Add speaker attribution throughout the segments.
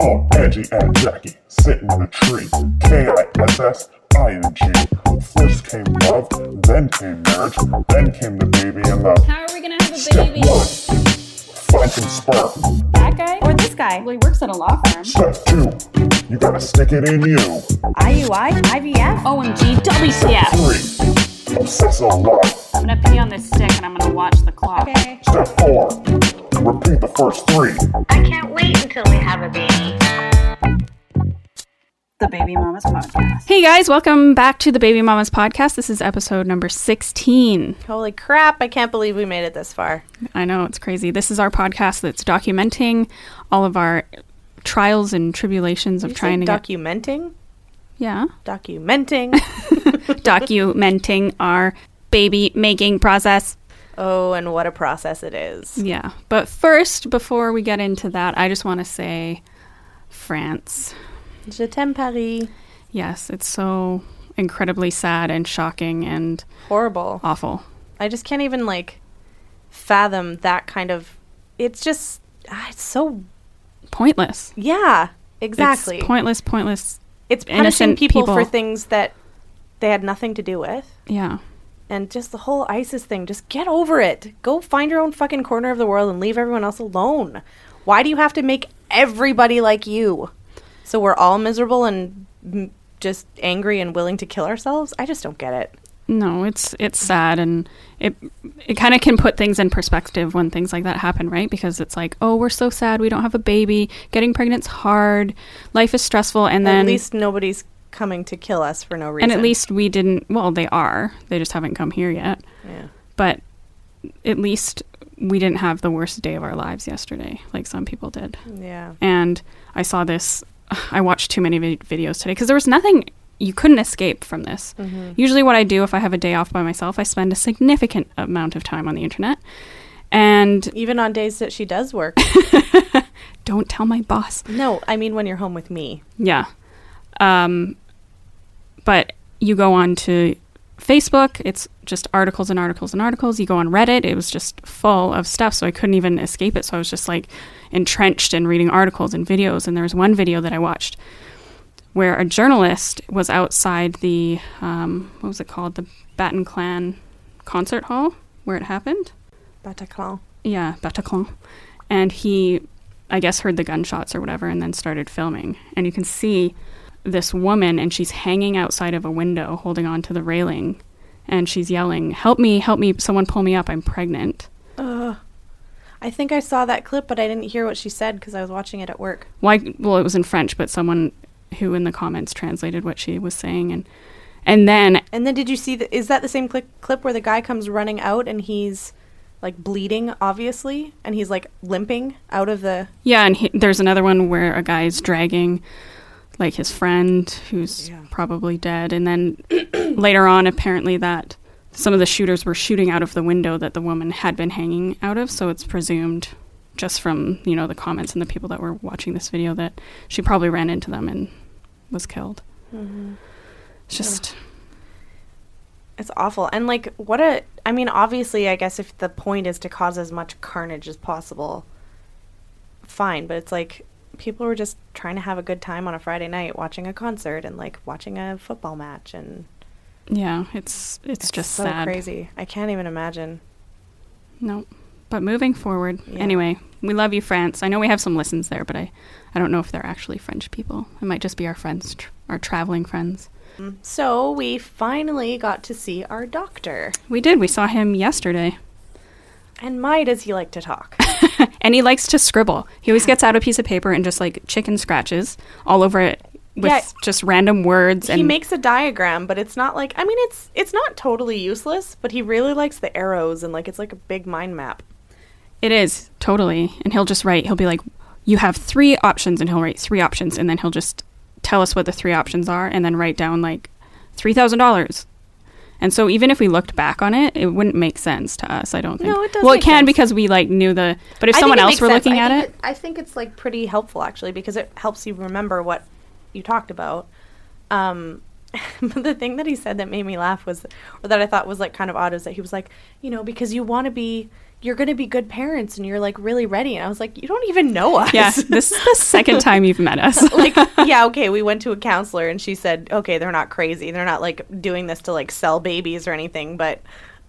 Speaker 1: Oh, Angie and Jackie sitting in a tree. K-I-S-S, I-N-G. First came love, then came marriage, then came the baby and the
Speaker 2: How are we gonna have a
Speaker 1: step
Speaker 2: baby?
Speaker 1: one. Find some sperm.
Speaker 2: That guy or this guy? Well, he works at a law firm.
Speaker 1: Step two, you gotta stick it in you.
Speaker 2: IUI, IVF, OMG, WTF.
Speaker 1: Three, obsess a lot.
Speaker 2: I'm gonna pee on this stick and I'm gonna watch the clock. Okay.
Speaker 1: Step four, repeat the first three.
Speaker 3: I can't wait until we have a baby.
Speaker 2: The Baby Mamas Podcast. Hey guys, welcome back to the Baby Mamas Podcast. This is episode number 16.
Speaker 4: Holy crap, I can't believe we made it this far.
Speaker 2: I know it's crazy. This is our podcast that's documenting all of our trials and tribulations of
Speaker 4: You
Speaker 2: trying
Speaker 4: say
Speaker 2: to
Speaker 4: documenting?
Speaker 2: Yeah,
Speaker 4: Documenting.
Speaker 2: documenting our baby making process.
Speaker 4: oh, and what a process it is.
Speaker 2: Yeah. But first, before we get into that, I just want to say France.
Speaker 4: Je t'aime Paris.
Speaker 2: Yes, it's so incredibly sad and shocking and
Speaker 4: Horrible.
Speaker 2: awful.
Speaker 4: I just can't even like fathom that kind of. It's just. ah, It's so.
Speaker 2: Pointless.
Speaker 4: Yeah, exactly.
Speaker 2: It's pointless, pointless.
Speaker 4: It's punishing
Speaker 2: innocent
Speaker 4: people, for things that they had nothing to do with.
Speaker 2: Yeah.
Speaker 4: And just the whole ISIS thing, just get over it. Go find your own fucking corner of the world and leave everyone else alone. Why do you have to make everybody like you? So we're all miserable and mm, just angry and willing to kill ourselves? I just don't get it.
Speaker 2: No, it's it's sad and it it kind of can put things in perspective when things like that happen, right? Because it's like, oh, we're so sad, we don't have a baby, getting pregnant's hard, life is stressful, and then
Speaker 4: at least nobody's coming to kill us for no reason.
Speaker 2: and at least we didn't. Well, they are. They just haven't come here yet.
Speaker 4: Yeah.
Speaker 2: But at least we didn't have the worst day of our lives yesterday, like some people did.
Speaker 4: Yeah.
Speaker 2: And I saw this. I watched too many vi- videos today because there was nothing you couldn't escape from this. Usually, what I do if I have a day off by myself, I spend a significant amount of time on the internet. And
Speaker 4: Even on days that she does work.
Speaker 2: don't tell my boss.
Speaker 4: no, I mean when you're home with me.
Speaker 2: Yeah. Um, but you go on to Facebook, it's just articles and articles and articles. You go on Reddit, it was just full of stuff, so I couldn't even escape it. So I was just like entrenched in reading articles and videos. And there was one video that I watched where a journalist was outside the, um, what was it called? The Batten Clan concert hall where it happened.
Speaker 4: Bataclan.
Speaker 2: Yeah, Bataclan. And he, I guess, heard the gunshots or whatever and then started filming. And you can see this woman and she's hanging outside of a window holding on to the railing and she's yelling, Help me, help me, someone pull me up, I'm pregnant.
Speaker 4: Ugh. I think I saw that clip, but I didn't hear what she said because I was watching it at work.
Speaker 2: Why? Well, it was in French, but someone who in the comments translated what she was saying. And, and then,
Speaker 4: And then did you see the, is that the same clip clip where the guy comes running out and he's like bleeding obviously and he's like limping out of the
Speaker 2: yeah, and he, there's another one where a guy's dragging like his friend who's
Speaker 4: Yeah.
Speaker 2: probably dead and then later on apparently that some of the shooters were shooting out of the window that the woman had been hanging out of so it's presumed just from you know the comments and the people that were watching this video that she probably ran into them and was killed it's mm-hmm. just
Speaker 4: it's awful. And like what a I mean obviously I guess if the point is to cause as much carnage as possible fine, but it's like people were just trying to have a good time on a Friday night watching a concert and like watching a football match and
Speaker 2: yeah it's it's, just
Speaker 4: so
Speaker 2: sad
Speaker 4: crazy. I can't even imagine.
Speaker 2: No. But moving forward,
Speaker 4: Yeah.
Speaker 2: anyway, we love you, France. I know we have some listens there, but I, I don't know if they're actually French people. It might just be our friends, tr- our traveling friends. Mm.
Speaker 4: So we finally got to see our doctor.
Speaker 2: We did. We saw him yesterday.
Speaker 4: And my does he like to talk.
Speaker 2: And he likes to scribble. He always gets out a piece of paper and just like chicken scratches all over it with
Speaker 4: Yeah.
Speaker 2: just random words. And
Speaker 4: he makes a diagram, but it's not like I mean it's it's not totally useless, but he really likes the arrows and like it's like a big mind map.
Speaker 2: It is totally. And he'll just write. He'll be like, "You have three options," and he'll write three options, and then he'll just tell us what the three options are, and then write down like three thousand dollars. And so even if we looked back on it, it wouldn't make sense to us. I don't think.
Speaker 4: No, it does
Speaker 2: Well, it can
Speaker 4: sense.
Speaker 2: because we like knew the. But if
Speaker 4: I
Speaker 2: someone else were
Speaker 4: sense.
Speaker 2: looking
Speaker 4: I
Speaker 2: at
Speaker 4: think
Speaker 2: it,
Speaker 4: I think it's like pretty helpful actually because it helps you remember what you talked about. Um, but the thing that he said that made me laugh was, or that I thought was like kind of odd, is that he was like, you know, because you want to be, you're going to be good parents and you're like really ready. And I was like, you don't even know us.
Speaker 2: Yeah, this is the second time you've met us.
Speaker 4: like, yeah, okay, we went to a counselor and she said, okay, they're not crazy. They're not like doing this to like sell babies or anything, but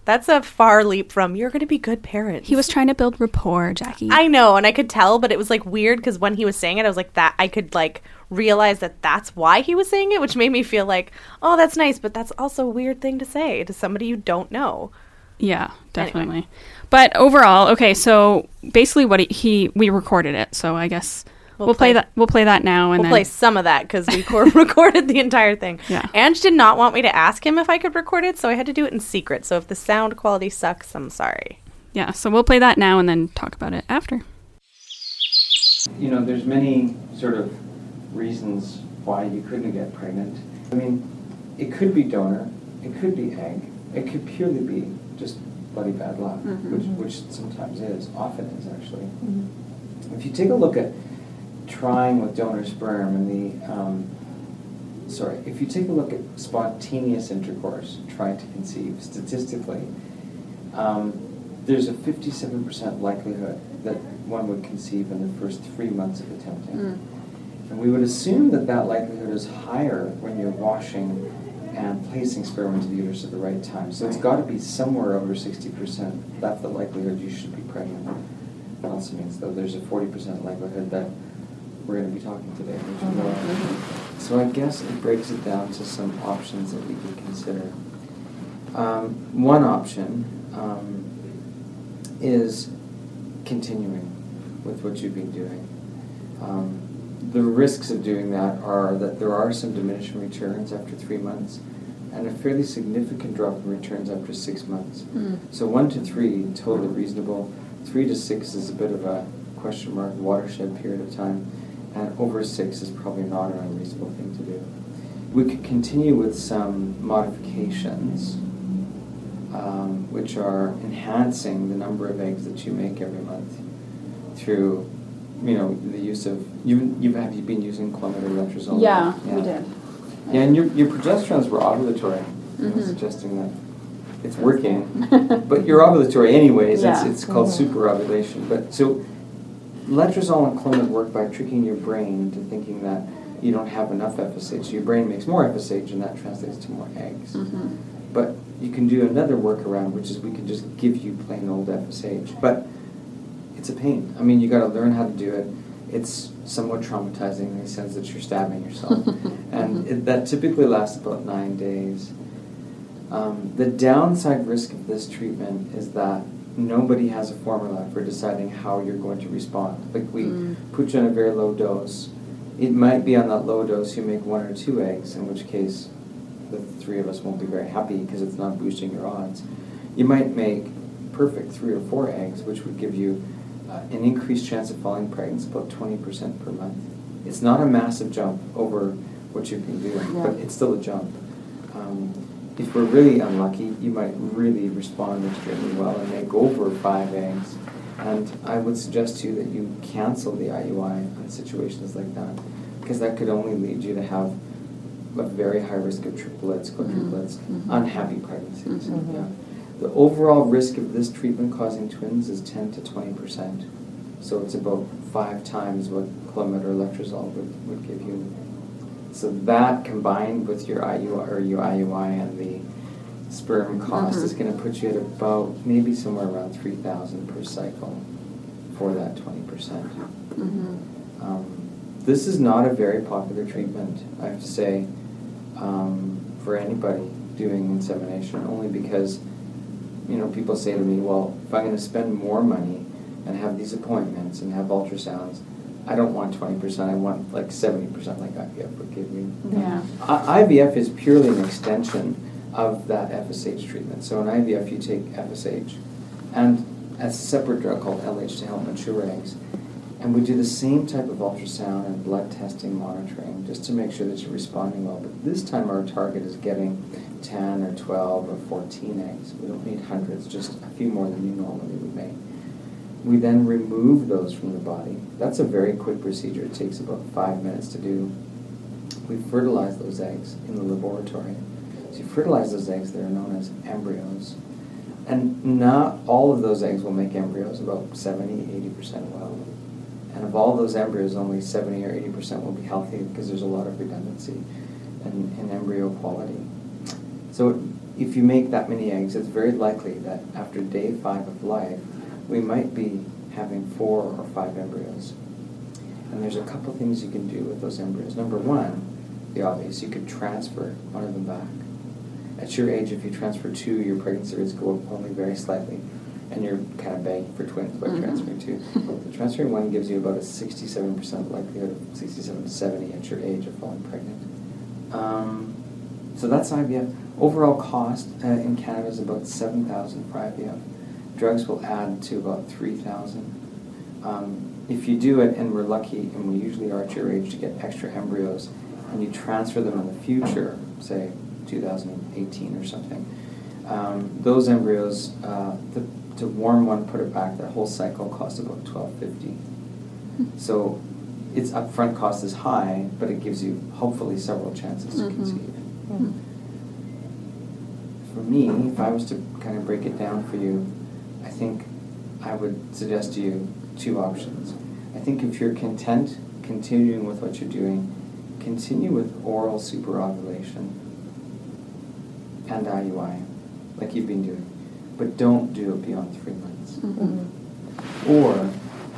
Speaker 4: that's a far leap from you're going to be good parents.
Speaker 2: he was trying to build rapport, Jackie.
Speaker 4: I know, and I could tell, but it was like weird because when he was saying it, I was like that. I could like realize that that's why he was saying it, which made me feel like, oh, that's nice, but that's also a weird thing to say to somebody you don't know.
Speaker 2: Yeah, definitely. But overall, okay, so basically what he, he we recorded it. So I guess we'll,
Speaker 4: We'll
Speaker 2: play,
Speaker 4: play-
Speaker 2: that we'll play that now and
Speaker 4: We'll
Speaker 2: then
Speaker 4: play some of that because we cor- recorded the entire thing.
Speaker 2: Yeah.
Speaker 4: Ange did not want me to ask him if I could record it, so I had to do it in secret. So if the sound quality sucks, I'm sorry.
Speaker 2: Yeah, so we'll play that now and then talk about it after.
Speaker 5: you know, there's many sort of reasons why you couldn't get pregnant. I mean, it could be donor, it could be egg, it could purely be just bloody bad luck, which, which sometimes is, often is actually. If you take a look at trying with donor sperm and the, um, sorry, if you take a look at spontaneous intercourse, trying to conceive statistically, um, there's a 57% likelihood that one would conceive in the first three months of attempting. And we would assume that that likelihood is higher when you're washing and placing sperm into the uterus at the right time. So it's got to be somewhere over 60%. That's the likelihood you should be pregnant. That also means, though, there's a 40% likelihood that we're going to be talking today. Which is lower. So I guess it breaks it down to some options that we could consider. Um, one option um, is continuing with what you've been doing. Um, the risks of doing that are that there are some diminishing returns after three months and a fairly significant drop in returns after six months. So one to three, totally reasonable. Three to six is a bit of a question mark watershed period of time, and over six is probably not an unreasonable thing to do. We could continue with some modifications, um, which are enhancing the number of eggs that you make every month through, you know, the use of you. You have you been using Clomid or letrozole?
Speaker 6: Yeah, we did.
Speaker 5: Yeah, and your, your progesterones were ovulatory,
Speaker 6: Mhm.
Speaker 5: suggesting that it's working. but you're ovulatory anyways.
Speaker 6: Yeah.
Speaker 5: It's, it's called
Speaker 6: Mhm.
Speaker 5: superovulation. But so letrozole and Clomid work by tricking your brain into thinking that you don't have enough FSH. So your brain makes more FSH, and that translates to more eggs.
Speaker 6: Mhm.
Speaker 5: But you can do another workaround, which is we can just give you plain old FSH. But it's a pain. I mean, you got to learn how to do it. It's somewhat traumatizing in the sense that you're stabbing yourself, and it, that typically lasts about nine days. Um, the downside risk of this treatment is that nobody has a formula for deciding how you're going to respond. Like we
Speaker 6: Mm.
Speaker 5: put you on a very low dose. It might be on that low dose you make one or two eggs, in which case the three of us won't be very happy because it's not boosting your odds. You might make perfect three or four eggs, which would give you uh, an increased chance of falling pregnant, about 20% per month. It's not a massive jump over what you've been doing,
Speaker 6: Yeah.
Speaker 5: but it's still a jump. Um, if we're really unlucky, you might really respond extremely well and make over five eggs. And I would suggest to you that you cancel the IUI in situations like that, because that could only lead you to have a very high risk of triplets, quadruplets,
Speaker 6: Mhm.
Speaker 5: unhappy pregnancies.
Speaker 6: Mhm.
Speaker 5: Yeah. The overall risk of this treatment causing twins is 10 to 20 percent. So it's about five times what Clomid or letrozole would, would give you. So that combined with your IUI or your IUI and the sperm cost
Speaker 6: Mhm.
Speaker 5: is going to put you at about maybe somewhere around 3,000 per cycle for that 20 percent.
Speaker 6: Mhm.
Speaker 5: Um, this is not a very popular treatment, I have to say, um, for anybody doing insemination, only because, you know, people say to me, well, if I'm going to spend more money and have these appointments and have ultrasounds, I don't want 20%, I want like 70% like IVF would give you.
Speaker 6: Yeah.
Speaker 5: I- IVF is purely an extension of that FSH treatment. So in IVF, you take FSH and a separate drug called LH to help mature eggs. And we do the same type of ultrasound and blood testing monitoring just to make sure that you're responding well. But this time our target is getting 10 or 12 or 14 eggs. We don't need hundreds, just a few more than you normally would make. We then remove those from the body. That's a very quick procedure. It takes about five minutes to do. We fertilize those eggs in the laboratory. So you fertilize those eggs, they're known as embryos. And not all of those eggs will make embryos, about 70, 80% will. And of all those embryos, only 70 or 80% will be healthy because there's a lot of redundancy in, in embryo quality. So if you make that many eggs, it's very likely that after day five of life, we might be having four or five embryos. And there's a couple things you can do with those embryos. Number one, the obvious, you could transfer one of them back. At your age, if you transfer two, your pregnancy rates go up only very slightly, and you're kind of begging for twins by
Speaker 2: Mhm.
Speaker 5: transferring two. The transferring one gives you about a 67% likelihood, of 67 to 70 at your age of falling pregnant. Um, so that's IVF. Overall cost uh, in Canada is about 7000 for IVF. Drugs will add to about 3000 um, If you do it, and we're lucky, and we usually are at your age, to get extra embryos, and you transfer them in the future, say 2018 or something, um, those embryos, uh, the, to warm one, put it back, that whole cycle costs about 1250 So its upfront cost is high, but it gives you hopefully several chances to
Speaker 2: Mhm.
Speaker 5: conceive.
Speaker 4: Mm.
Speaker 5: For me, if I was to kind of break it down for you, I think I would suggest to you two options. I think if you're content continuing with what you're doing, continue with oral superovulation and IUI, like you've been doing, but don't do it beyond three months.
Speaker 2: Mhm.
Speaker 5: Or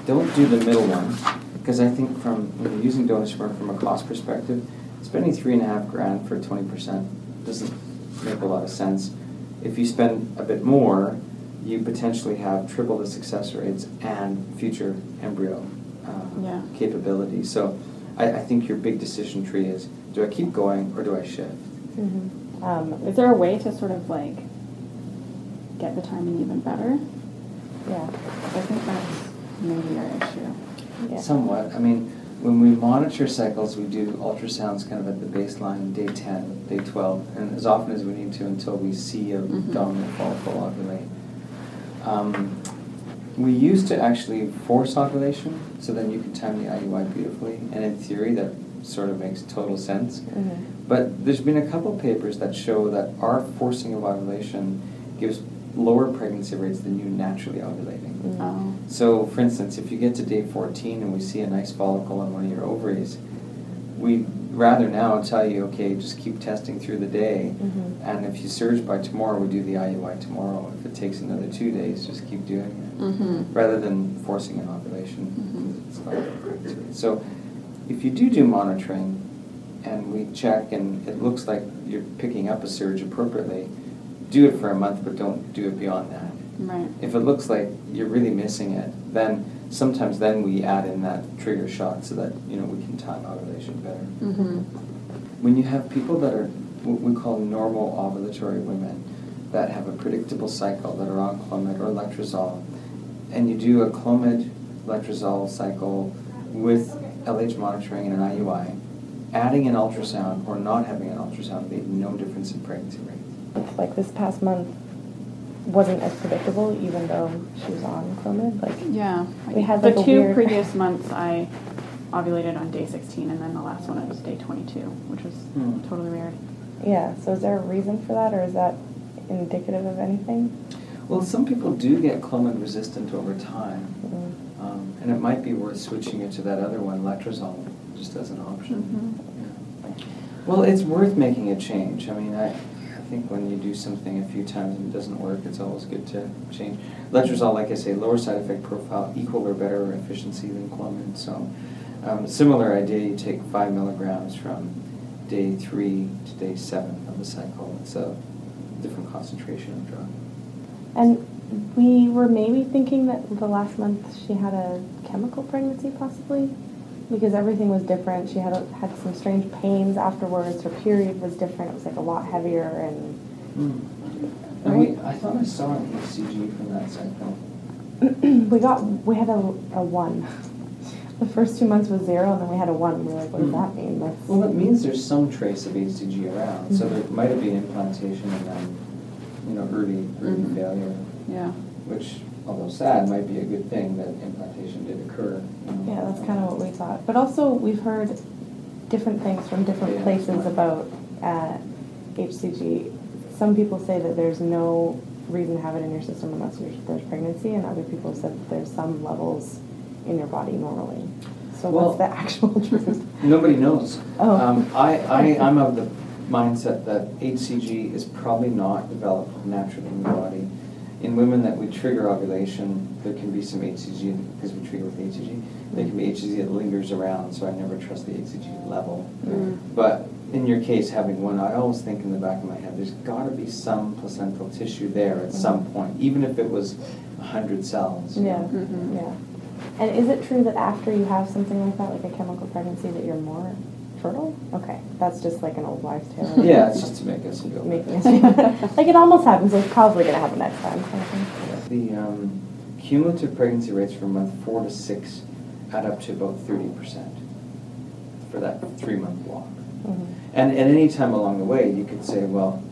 Speaker 5: don't do the middle one, because I think from when you're using donor sperm from a cost perspective, spending three and a half grand for twenty percent doesn't make a lot of sense. If you spend a bit more, you potentially have triple the success rates and future embryo uh,
Speaker 2: Yeah.
Speaker 5: capability. So I, I think your big decision tree is: do I keep going or do I shift?
Speaker 4: Mhm. Um,
Speaker 2: Is there a way to sort of like get the timing even better?
Speaker 4: yeah.
Speaker 2: I think that's maybe our issue.
Speaker 4: Yeah.
Speaker 5: Somewhat. I mean, when we monitor cycles, we do ultrasounds kind of at the baseline, day 10, day 12, and as often as we need to until we see a
Speaker 2: Mhm.
Speaker 5: dominant follicle ovulate. Um, we used to actually force ovulation, so then you could time the IUI beautifully, and in theory, that sort of makes total sense.
Speaker 4: Mhm.
Speaker 5: But there's been a couple papers that show that our forcing of ovulation gives lower pregnancy rates than you naturally ovulating.
Speaker 4: Mm.
Speaker 2: Oh.
Speaker 5: So, for instance, if you get to day 14 and we see a nice follicle on one of your ovaries, we'd rather now tell you, okay, just keep testing through the day.
Speaker 4: Mhm.
Speaker 5: And if you surge by tomorrow, we do the IUI tomorrow. If it takes another two days, just keep doing it.
Speaker 2: Mm-hmm.
Speaker 5: Rather than forcing an ovulation.
Speaker 2: Mhm.
Speaker 5: It's not a pregnancy rate. So, if you do do monitoring and we check and it looks like you're picking up a surge appropriately, do it for a month, but don't do it beyond that.
Speaker 2: Right.
Speaker 5: If it looks like you're really missing it, then sometimes then we add in that trigger shot so that you know we can time ovulation better.
Speaker 2: Mm-hmm.
Speaker 5: When you have people that are what we call normal ovulatory women that have a predictable cycle that are on Clomid or letrozole, and you do a Clomid letrozole cycle with LH monitoring and an IUI, adding an ultrasound or not having an ultrasound made no difference in pregnancy rate.
Speaker 4: Like this past month wasn't as predictable, even though she was on Clomid. Like
Speaker 2: Yeah.
Speaker 4: We had,
Speaker 2: the
Speaker 4: like, a
Speaker 2: two
Speaker 4: weird-
Speaker 2: previous months I ovulated on day 16 and then the last one it was day 22, which was
Speaker 5: Hmm.
Speaker 2: totally weird.
Speaker 4: yeah. So is there a reason for that, or is that indicative of anything?
Speaker 5: Well, some people do get Clomid resistant over time.
Speaker 4: Mm.
Speaker 5: Um, and it might be worth switching it to that other one, letrozole, just as an option.
Speaker 2: Mhm.
Speaker 5: Yeah. Well, it's worth making a change. I mean, I, I think when you do something a few times and it doesn't work, it's always good to change. Letrozole, like I say, lower side effect profile, equal or better efficiency than Clomid. So, um, similar idea. You take five milligrams from day three to day seven of the cycle. It's a different concentration of drug.
Speaker 4: And we were maybe thinking that the last month she had a chemical pregnancy, possibly, because everything was different. She had had some strange pains afterwards. Her period was different. It was like a lot heavier, and
Speaker 5: Mm. And we, I thought I saw an HCG from that cycle.
Speaker 4: we got we had a, a one. The first two months was zero, and then we had a one. We were like, what does
Speaker 5: Hmm.
Speaker 4: that mean? That's,
Speaker 5: Well, it means there's some trace of HCG around, so
Speaker 4: Mhm.
Speaker 5: there might have been implantation and then, you know, early, early
Speaker 2: Mhm.
Speaker 5: failure,
Speaker 2: Yeah.
Speaker 5: which, although sad, might be a good thing that implantation did occur. you know.
Speaker 4: yeah, that's kind of what we thought. But also, we've heard different things from different
Speaker 5: Yeah.
Speaker 4: places about uh, HCG. Some people say that there's no reason to have it in your system unless you're, there's pregnancy, and other people have said that there's some levels in your body normally. So
Speaker 5: Well-
Speaker 4: what's the actual truth?
Speaker 5: Nobody knows.
Speaker 4: Oh.
Speaker 5: Um, I, I, I'm of the mindset that HCG is probably not developed naturally in the body. In women that we trigger ovulation, there can be some HCG, because we trigger with HCG. There can be HCG that lingers around, so I never trust the HCG level. But in your case, having one, I always think in the back of my head, there's gotta be some placental tissue there at some point, even if it was a hundred cells.
Speaker 4: Yeah?
Speaker 2: Mhm.
Speaker 4: yeah. And is it true that after you have something like that, like a chemical pregnancy, that you're more fertile? Okay, that's just like an old wives' tale.
Speaker 5: Yeah, it's just to make us feel.
Speaker 4: Making us feel- like it almost happens, so it's probably gonna happen next time. kind of.
Speaker 5: The um, cumulative pregnancy rates from month four to six add up to about thirty percent for that three-month block.
Speaker 4: Mhm.
Speaker 5: And at any time along the way, you could say, well,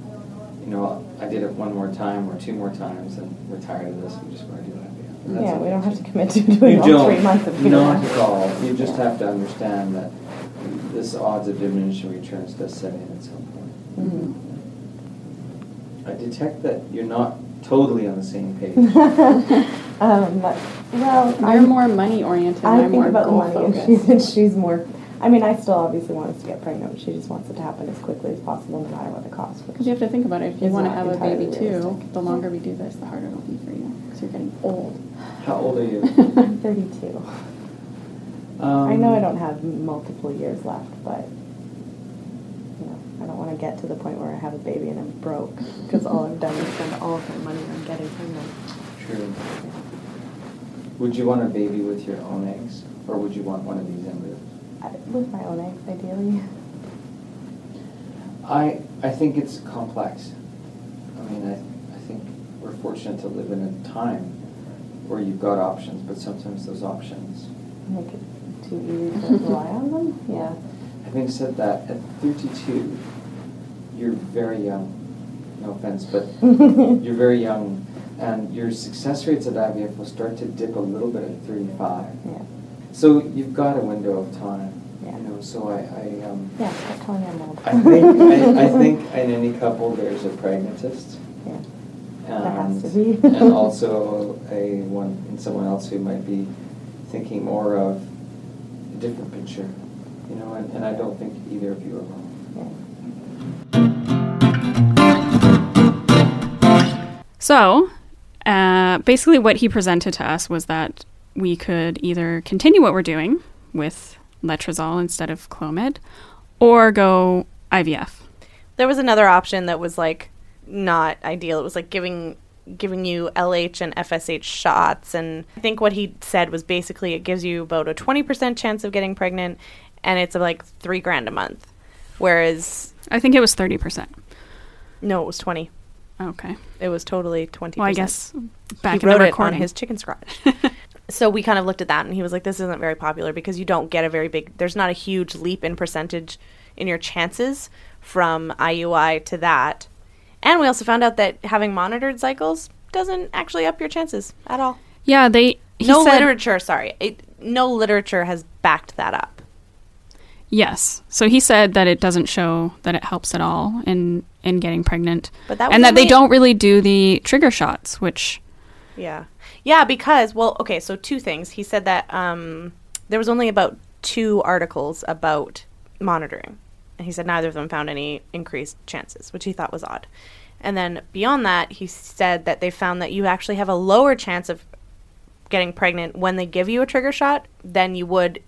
Speaker 5: you know, I did it one more time or two more times, and we're tired of this, we just want to do that again.
Speaker 4: Yeah, we don't have to commit to doing
Speaker 5: You
Speaker 4: all three months of doing
Speaker 5: not at all. You just
Speaker 4: Yeah.
Speaker 5: have to understand that this odds of diminishing returns does set in at some point.
Speaker 4: Mhm.
Speaker 5: I detect that you're not totally on the same page.
Speaker 4: Um, well,
Speaker 2: You're
Speaker 4: I'm
Speaker 2: more money oriented.
Speaker 4: I think
Speaker 2: more
Speaker 4: about the
Speaker 2: goal
Speaker 4: money, and
Speaker 2: focused.
Speaker 4: she's, she's more. I mean, I still obviously want us to get pregnant. She just wants it to happen as quickly as possible, no matter what the cost.
Speaker 2: Because you have to think about it. If you want to have a
Speaker 4: entirely
Speaker 2: baby too,
Speaker 4: realistic.
Speaker 2: the longer we do this, the harder it'll be for you. Because you're getting old.
Speaker 5: How old are you?
Speaker 4: I'm 32. I know I
Speaker 5: Um,
Speaker 4: don't have multiple years left, but you know, I don't want to get to the point where I have a baby and I'm broke because all I've done is spend all of my money on getting pregnant.
Speaker 5: True. Would you want a baby with your own eggs, or would you want one of these embryos?
Speaker 4: I, with my own eggs, ideally.
Speaker 5: I, I think it's complex. I mean, I, I think we're fortunate to live in a time where you've got options, but sometimes those options.
Speaker 4: Make it too easy to rely on them. Yeah.
Speaker 5: Having said that, at 32, you're very young. No offense, but you're very young, and your success rates at IVF will start to dip a little bit at 35.
Speaker 4: Yeah.
Speaker 5: So you've got a window of time.
Speaker 4: Yeah.
Speaker 5: You know, so I, I um,
Speaker 4: Yeah. Stop telling I'm old.
Speaker 5: I think I, I think in any couple there's a pragmatist.
Speaker 4: Yeah.
Speaker 5: And,
Speaker 4: There has to be.
Speaker 5: and also a one and someone else who might be thinking more of different picture, you know. And, and I don't think either of you are wrong.
Speaker 2: So, uh, basically, what he presented to us was that we could either continue what we're doing with letrozole instead of Clomid, or go IVF.
Speaker 4: There was another option that was like not ideal. It was like giving giving you LH and FSH shots and I think what he said was basically it gives you about a 20% chance of getting pregnant and it's like 3 grand a month. Whereas
Speaker 2: I think it was thirty percent.
Speaker 4: no, it was 20.
Speaker 2: Okay.
Speaker 4: It was totally 20%.
Speaker 2: Well, I guess back
Speaker 4: he
Speaker 2: in
Speaker 4: wrote
Speaker 2: the
Speaker 4: it on his chicken scratch. so we kind of looked at that and he was like this isn't very popular because you don't get a very big there's not a huge leap in percentage in your chances from IUI to that. And we also found out that having monitored cycles doesn't actually up your chances at all.
Speaker 2: yeah, they. He
Speaker 4: no
Speaker 2: said,
Speaker 4: literature, sorry. It, no literature has backed that up.
Speaker 2: Yes. So he said that it doesn't show that it helps at all in in getting pregnant,
Speaker 4: But that
Speaker 2: and that they don't really do the trigger shots, which
Speaker 4: Yeah. Yeah, because well, okay, so two things. He said that um, there was only about two articles about monitoring. And he said neither of them found any increased chances, which he thought was odd. And then beyond that, he said that they found that you actually have a lower chance of getting pregnant when they give you a trigger shot than you would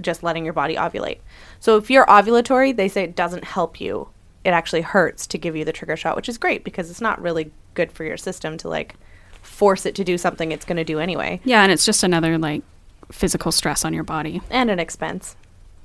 Speaker 4: just letting your body ovulate. So if you're ovulatory, they say it doesn't help you. It actually hurts to give you the trigger shot, which is great because it's not really good for your system to like force it to do something it's going to do anyway.
Speaker 2: yeah, and it's just another like physical stress on your body.
Speaker 4: And an expense.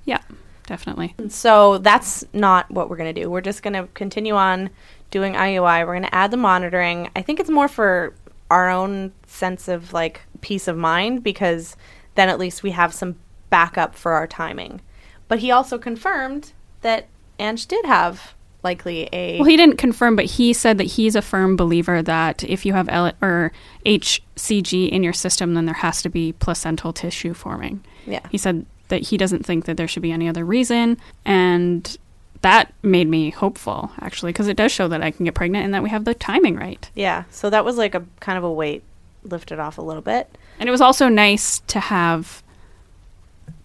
Speaker 2: Yeah, definitely.
Speaker 4: So that's not what we're going to do. We're just going to continue on doing IUI. We're going to add the monitoring. I think it's more for our own sense of like peace of mind because then at least we have some backup for our timing. But he also confirmed that Ange did have likely a
Speaker 2: Well, he didn't confirm, but he said that he's a firm believer that if you have L- or HCG in your system, then there has to be placental tissue forming.
Speaker 4: yeah.
Speaker 2: He said that he doesn't think that there should be any other reason, and that made me hopeful actually because it does show that I can get pregnant and that we have the timing right.
Speaker 4: Yeah. So that was like a kind of a weight lifted off a little bit.
Speaker 2: And it was also nice to have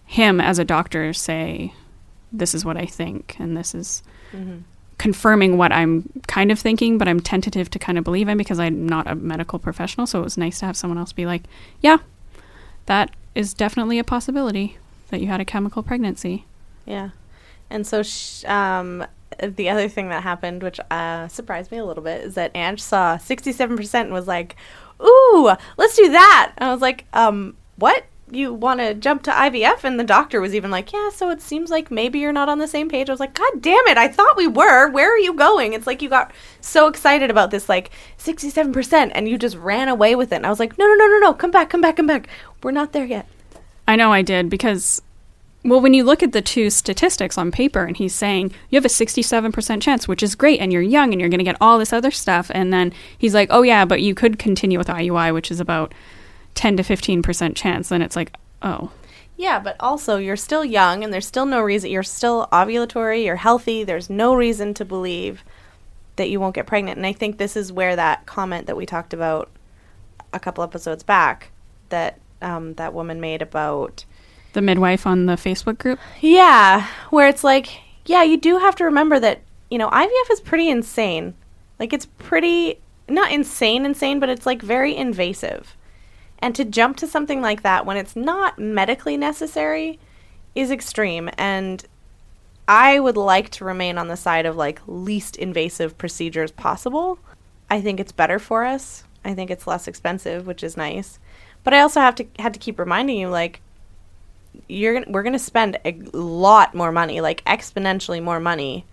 Speaker 2: him as a doctor say, "This is what I think," and this is mm-hmm. confirming what I'm kind of thinking, but I'm tentative to kind of believe in because I'm not a medical professional. So it was nice to have someone else be like, "Yeah, that is definitely a possibility that you had a chemical pregnancy."
Speaker 4: Yeah. And so sh- um, the other thing that happened, which uh, surprised me a little bit, is that Ange saw 67% and was like, ooh, let's do that. And I was like, um, what? You want to jump to IVF? And the doctor was even like, yeah, so it seems like maybe you're not on the same page. I was like, God damn it, I thought we were. Where are you going? It's like you got so excited about this, like 67%, and you just ran away with it. And I was like, no, no, no, no, no, come back, come back, come back. We're not there yet.
Speaker 2: I know I did because, well, when you look at the two statistics on paper, and he's saying you have a 67% chance, which is great, and you're young and you're going to get all this other stuff. And then he's like, oh, yeah, but you could continue with IUI, which is about 10 to 15% chance. Then it's like, oh,
Speaker 4: Yeah, but also you're still young and there's still no reason you're still ovulatory, you're healthy, there's no reason to believe that you won't get pregnant. And I think this is where that comment that we talked about a couple episodes back that um, that woman made about
Speaker 2: the midwife on the Facebook group.
Speaker 4: yeah, where it's like, yeah, you do have to remember that, you know, IVF is pretty insane. Like it's pretty not insane insane, but it's like very invasive. And to jump to something like that when it's not medically necessary is extreme and I would like to remain on the side of like least invasive procedures possible. I think it's better for us. I think it's less expensive, which is nice. But I also have to had to keep reminding you like you're gonna, we're going to spend a lot more money, like exponentially more money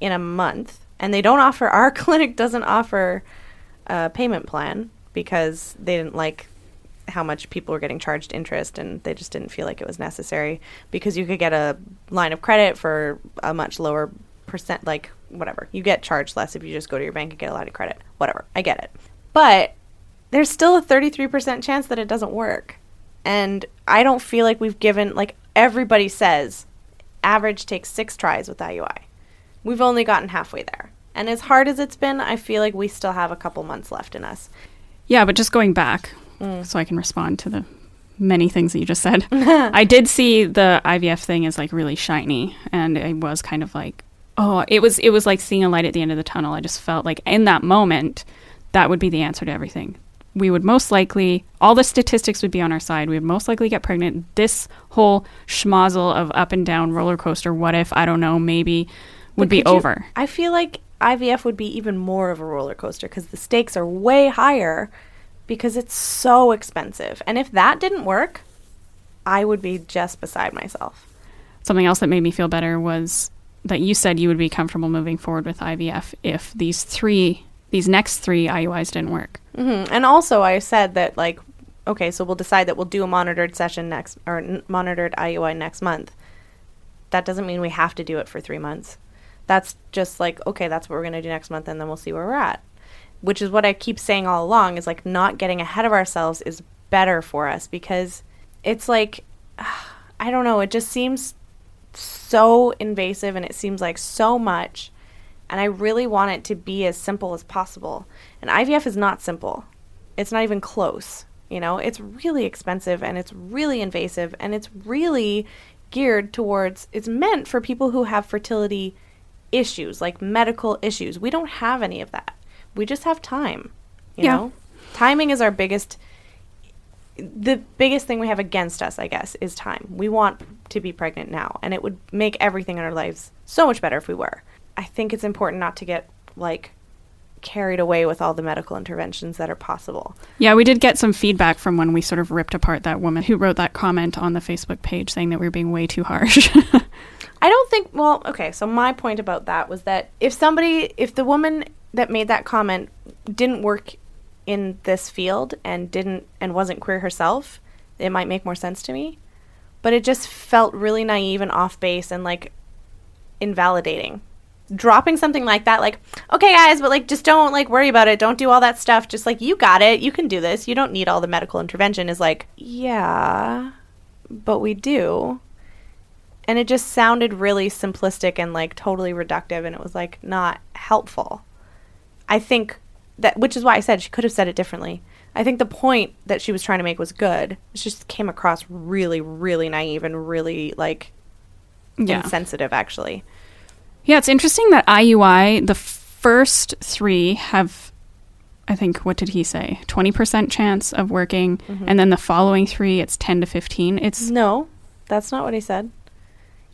Speaker 4: in a month. And they don't offer our clinic doesn't offer a payment plan because they didn't like how much people were getting charged interest and they just didn't feel like it was necessary because you could get a line of credit for a much lower percent like whatever. You get charged less if you just go to your bank and get a line of credit. Whatever. I get it. But there's still a 33% chance that it doesn't work and i don't feel like we've given like everybody says average takes six tries with iui we've only gotten halfway there and as hard as it's been i feel like we still have a couple months left in us
Speaker 2: Yeah, but just going back, mm. so I can respond to the many things that you just said. I did see the IVF thing as like really shiny, and I was kind of like, oh, it was it was like seeing a light at the end of the tunnel. I just felt like in that moment, that would be the answer to everything. We would most likely, all the statistics would be on our side. We would most likely get pregnant. This whole schmozzle of up and down roller coaster, what if, I don't know, maybe, would
Speaker 4: But
Speaker 2: be
Speaker 4: could you-
Speaker 2: over.
Speaker 4: I feel like IVF would be even more of a roller coaster because the stakes are way higher because it's so expensive. And if that didn't work, I would be just beside myself.
Speaker 2: Something else that made me feel better was that you said you would be comfortable moving forward with IVF if these three, these next three IUIs didn't work.
Speaker 4: hmm And also, I said that, like, okay, so we'll decide that we'll do a monitored session next, or n- monitored IUI next month. That doesn't mean we have to do it for three months. That's just like, okay, that's what we're going to do next month, and then we'll see where we're at. Which is what I keep saying all along is like, not getting ahead of ourselves is better for us because it's like, I don't know, it just seems so invasive and it seems like so much. And I really want it to be as simple as possible. And IVF is not simple. It's not even close. You know, it's really expensive and it's really invasive and it's really geared towards it's meant for people who have fertility issues, like medical issues. We don't have any of that. We just have time. You
Speaker 2: Yeah.
Speaker 4: know? Timing is our biggest the biggest thing we have against us, I guess, is time. We want to be pregnant now, and it would make everything in our lives so much better if we were. I think it's important not to get like carried away with all the medical interventions that are possible.
Speaker 2: Yeah, we did get some feedback from when we sort of ripped apart that woman who wrote that comment on the Facebook page saying that we were being way too harsh.
Speaker 4: I don't think well, okay, so my point about that was that if somebody if the woman that made that comment didn't work in this field and didn't and wasn't queer herself, it might make more sense to me. But it just felt really naive and off base and like invalidating. Dropping something like that, like, okay, guys, but like, just don't like worry about it. Don't do all that stuff. Just like, you got it. You can do this. You don't need all the medical intervention. Is like, yeah, but we do And it just sounded really simplistic and like totally reductive and it was like not helpful. I think that which is why I said she could have said it differently. I think the point that she was trying to make was good. It just came across really, really naive and really like
Speaker 2: Yeah.
Speaker 4: insensitive actually.
Speaker 2: Yeah, it's interesting that IUI, the first three have, I think, what did he say? 20% chance of working. Mm-hmm. And then the following three, it's 10 to 15. It's,
Speaker 4: No, that's not what he said.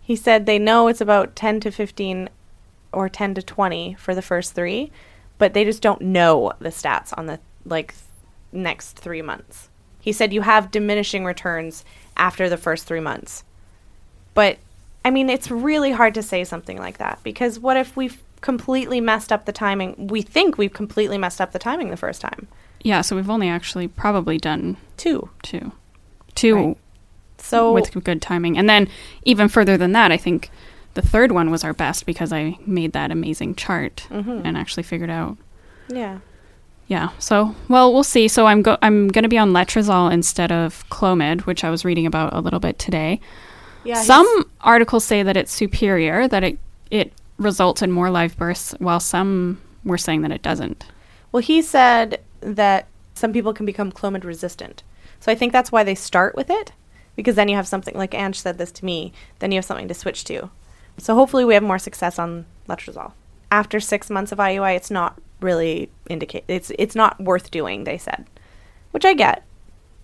Speaker 4: He said they know it's about 10 to 15 or 10 to 20 for the first 3, but they just don't know the stats on the like next 3 months. He said you have diminishing returns after the first 3 months. But I mean, it's really hard to say something like that because what if we've completely messed up the timing? We think we've completely messed up the timing the first time.
Speaker 2: yeah, so we've only actually probably done
Speaker 4: Two.
Speaker 2: two. Two
Speaker 4: Right. So
Speaker 2: with good timing. And then even further than that, I think the third one was our best because I made that amazing chart
Speaker 4: Mhm.
Speaker 2: and actually figured out
Speaker 4: yeah.
Speaker 2: Yeah. So, well, we'll see. So I'm go- I'm going to be on letrozole instead of Clomid, which I was reading about a little bit today.
Speaker 4: Yeah.
Speaker 2: some articles say that it's superior, that it it results in more live births, while some were saying that it doesn't.
Speaker 4: Well, he said that some people can become Clomid resistant. So I think that's why they start with it, because then you have something, like Ange said this to me, then you have something to switch to. So hopefully we have more success on letrozole. After six months of IUI, it's not really indicate it's it's not worth doing. They said, which I get,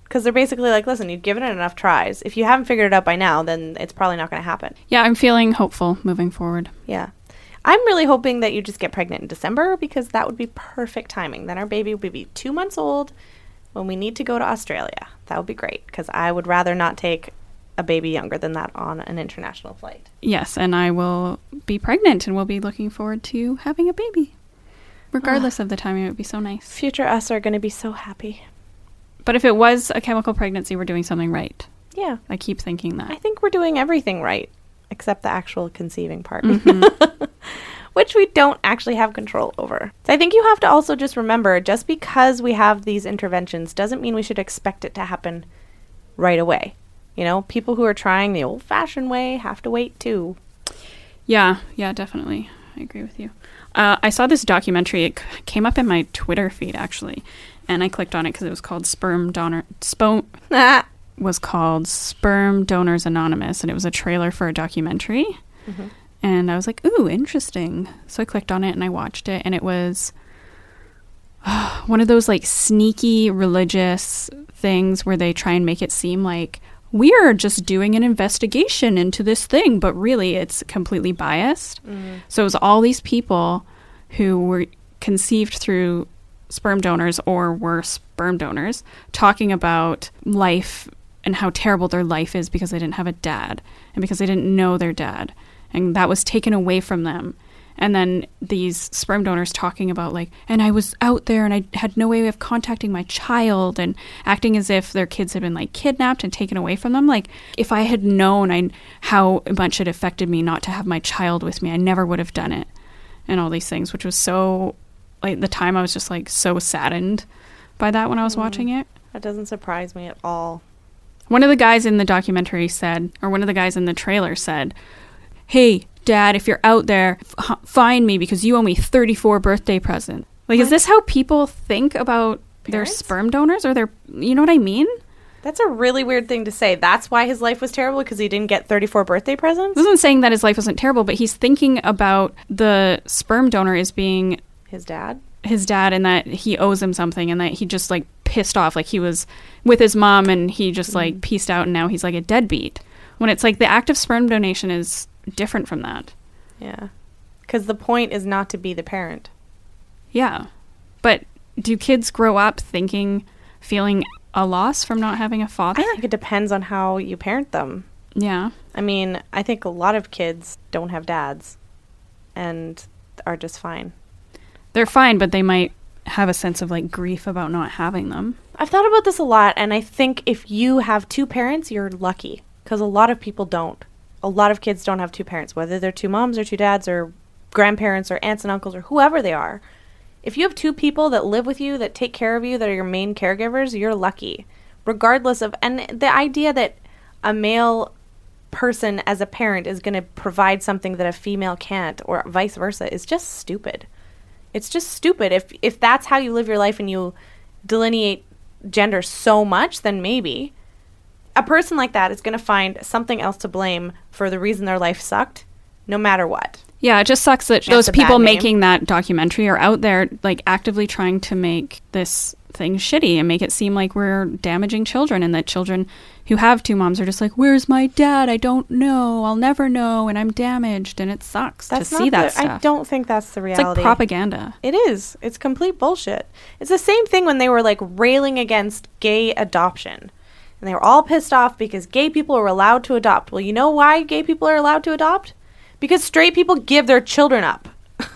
Speaker 4: because they're basically like, listen, you've given it enough tries. If you haven't figured it out by now, then it's probably not going to happen.
Speaker 2: Yeah, I'm feeling hopeful moving forward.
Speaker 4: Yeah. I'm really hoping that you just get pregnant in December because that would be perfect timing. Then our baby would be two months old when we need to go to Australia. That would be great because I would rather not take a baby younger than that on an international flight.
Speaker 2: Yes, and I will be pregnant and we'll be looking forward to having a baby. Regardless ah. of the timing, it would be so nice.
Speaker 4: Future us are going to be so happy.
Speaker 2: But if it was a chemical pregnancy, we're doing something right.
Speaker 4: Yeah.
Speaker 2: I keep thinking that.
Speaker 4: I think we're doing everything right except the actual conceiving part.
Speaker 2: Mm-hmm.
Speaker 4: Which we don't actually have control over. So I think you have to also just remember just because we have these interventions doesn't mean we should expect it to happen right away. You know, people who are trying the old fashioned way have to wait too.
Speaker 2: Yeah, yeah, definitely. I agree with you. Uh, I saw this documentary. It c- came up in my Twitter feed actually, and I clicked on it because it was called Sperm Donor. Spo- was called Sperm Donors Anonymous, and it was a trailer for a documentary. Mm-hmm. And I was like, "Ooh, interesting." So I clicked on it and I watched it, and it was one of those like sneaky religious things where they try and make it seem like we're just doing an investigation into this thing, but really it's completely biased. Mm-hmm. So it was all these people who were conceived through sperm donors or were sperm donors talking about life and how terrible their life is because they didn't have a dad and because they didn't know their dad. And that was taken away from them. And then these sperm donors talking about like and i was out there and i had no way of contacting my child and acting as if their kids had been like kidnapped and taken away from them. Like if i had known I, how much it affected me not to have my child with me i never would have done it. And all these things which was so like the time i was just like so saddened by that when i was mm. watching it
Speaker 4: That doesn't surprise me at all.
Speaker 2: one of the guys in the documentary said, or one of the guys in the trailer said, Hey, dad, if you're out there, f- find me because you owe me 34 birthday presents. Like, is this how people think about their sperm donors or their, you know what I mean?
Speaker 4: That's a really weird thing to say. That's why his life was terrible because he didn't get 34 birthday presents?
Speaker 2: This isn't saying that his life wasn't terrible, but he's thinking about the sperm donor as being
Speaker 4: His dad?
Speaker 2: his dad and that he owes him something and that he just like pissed off like he was with his mom and he just like mm. pieced out and now he's like a deadbeat when it's like the act of sperm donation is different from that
Speaker 4: Yeah. Because the point is not to be the parent.
Speaker 2: yeah but do kids grow up thinking feeling a loss from not having a father
Speaker 4: I think it depends on how you parent them.
Speaker 2: yeah
Speaker 4: I mean, I think a lot of kids don't have dads and are just fine.
Speaker 2: They're fine but they might have a sense of like grief about not having them
Speaker 4: I've thought about this a lot, and I think if you have two parents, you're lucky because a lot of people don't. A lot of kids don't have two parents, whether they're two moms or two dads or grandparents or aunts and uncles or whoever they are. If you have two people that live with you, that take care of you, that are your main caregivers, you're lucky. Regardless of, and the idea that a male person as a parent is going to provide something that a female can't or vice versa is just stupid. It's just stupid. If if that's how you live your life and you delineate gender so much, then maybe a person like that is going to find something else to blame for the reason their life sucked, no matter what.
Speaker 2: Yeah, it just sucks that
Speaker 4: That's
Speaker 2: those people making that documentary are out there like actively trying to make this thing shitty and make it seem like we're damaging children and that children who have two moms are just like, "Where's my dad? I don't know. I'll never know and I'm damaged." And it sucks
Speaker 4: That's
Speaker 2: to see that stuff.
Speaker 4: I don't think that's the
Speaker 2: it's
Speaker 4: reality.
Speaker 2: like propaganda.
Speaker 4: It is. It's complete bullshit. It's the same thing when they were like railing against gay adoption. And they were all pissed off because gay people are allowed to adopt. Well, you know why gay people are allowed to adopt? Because straight people give their children up.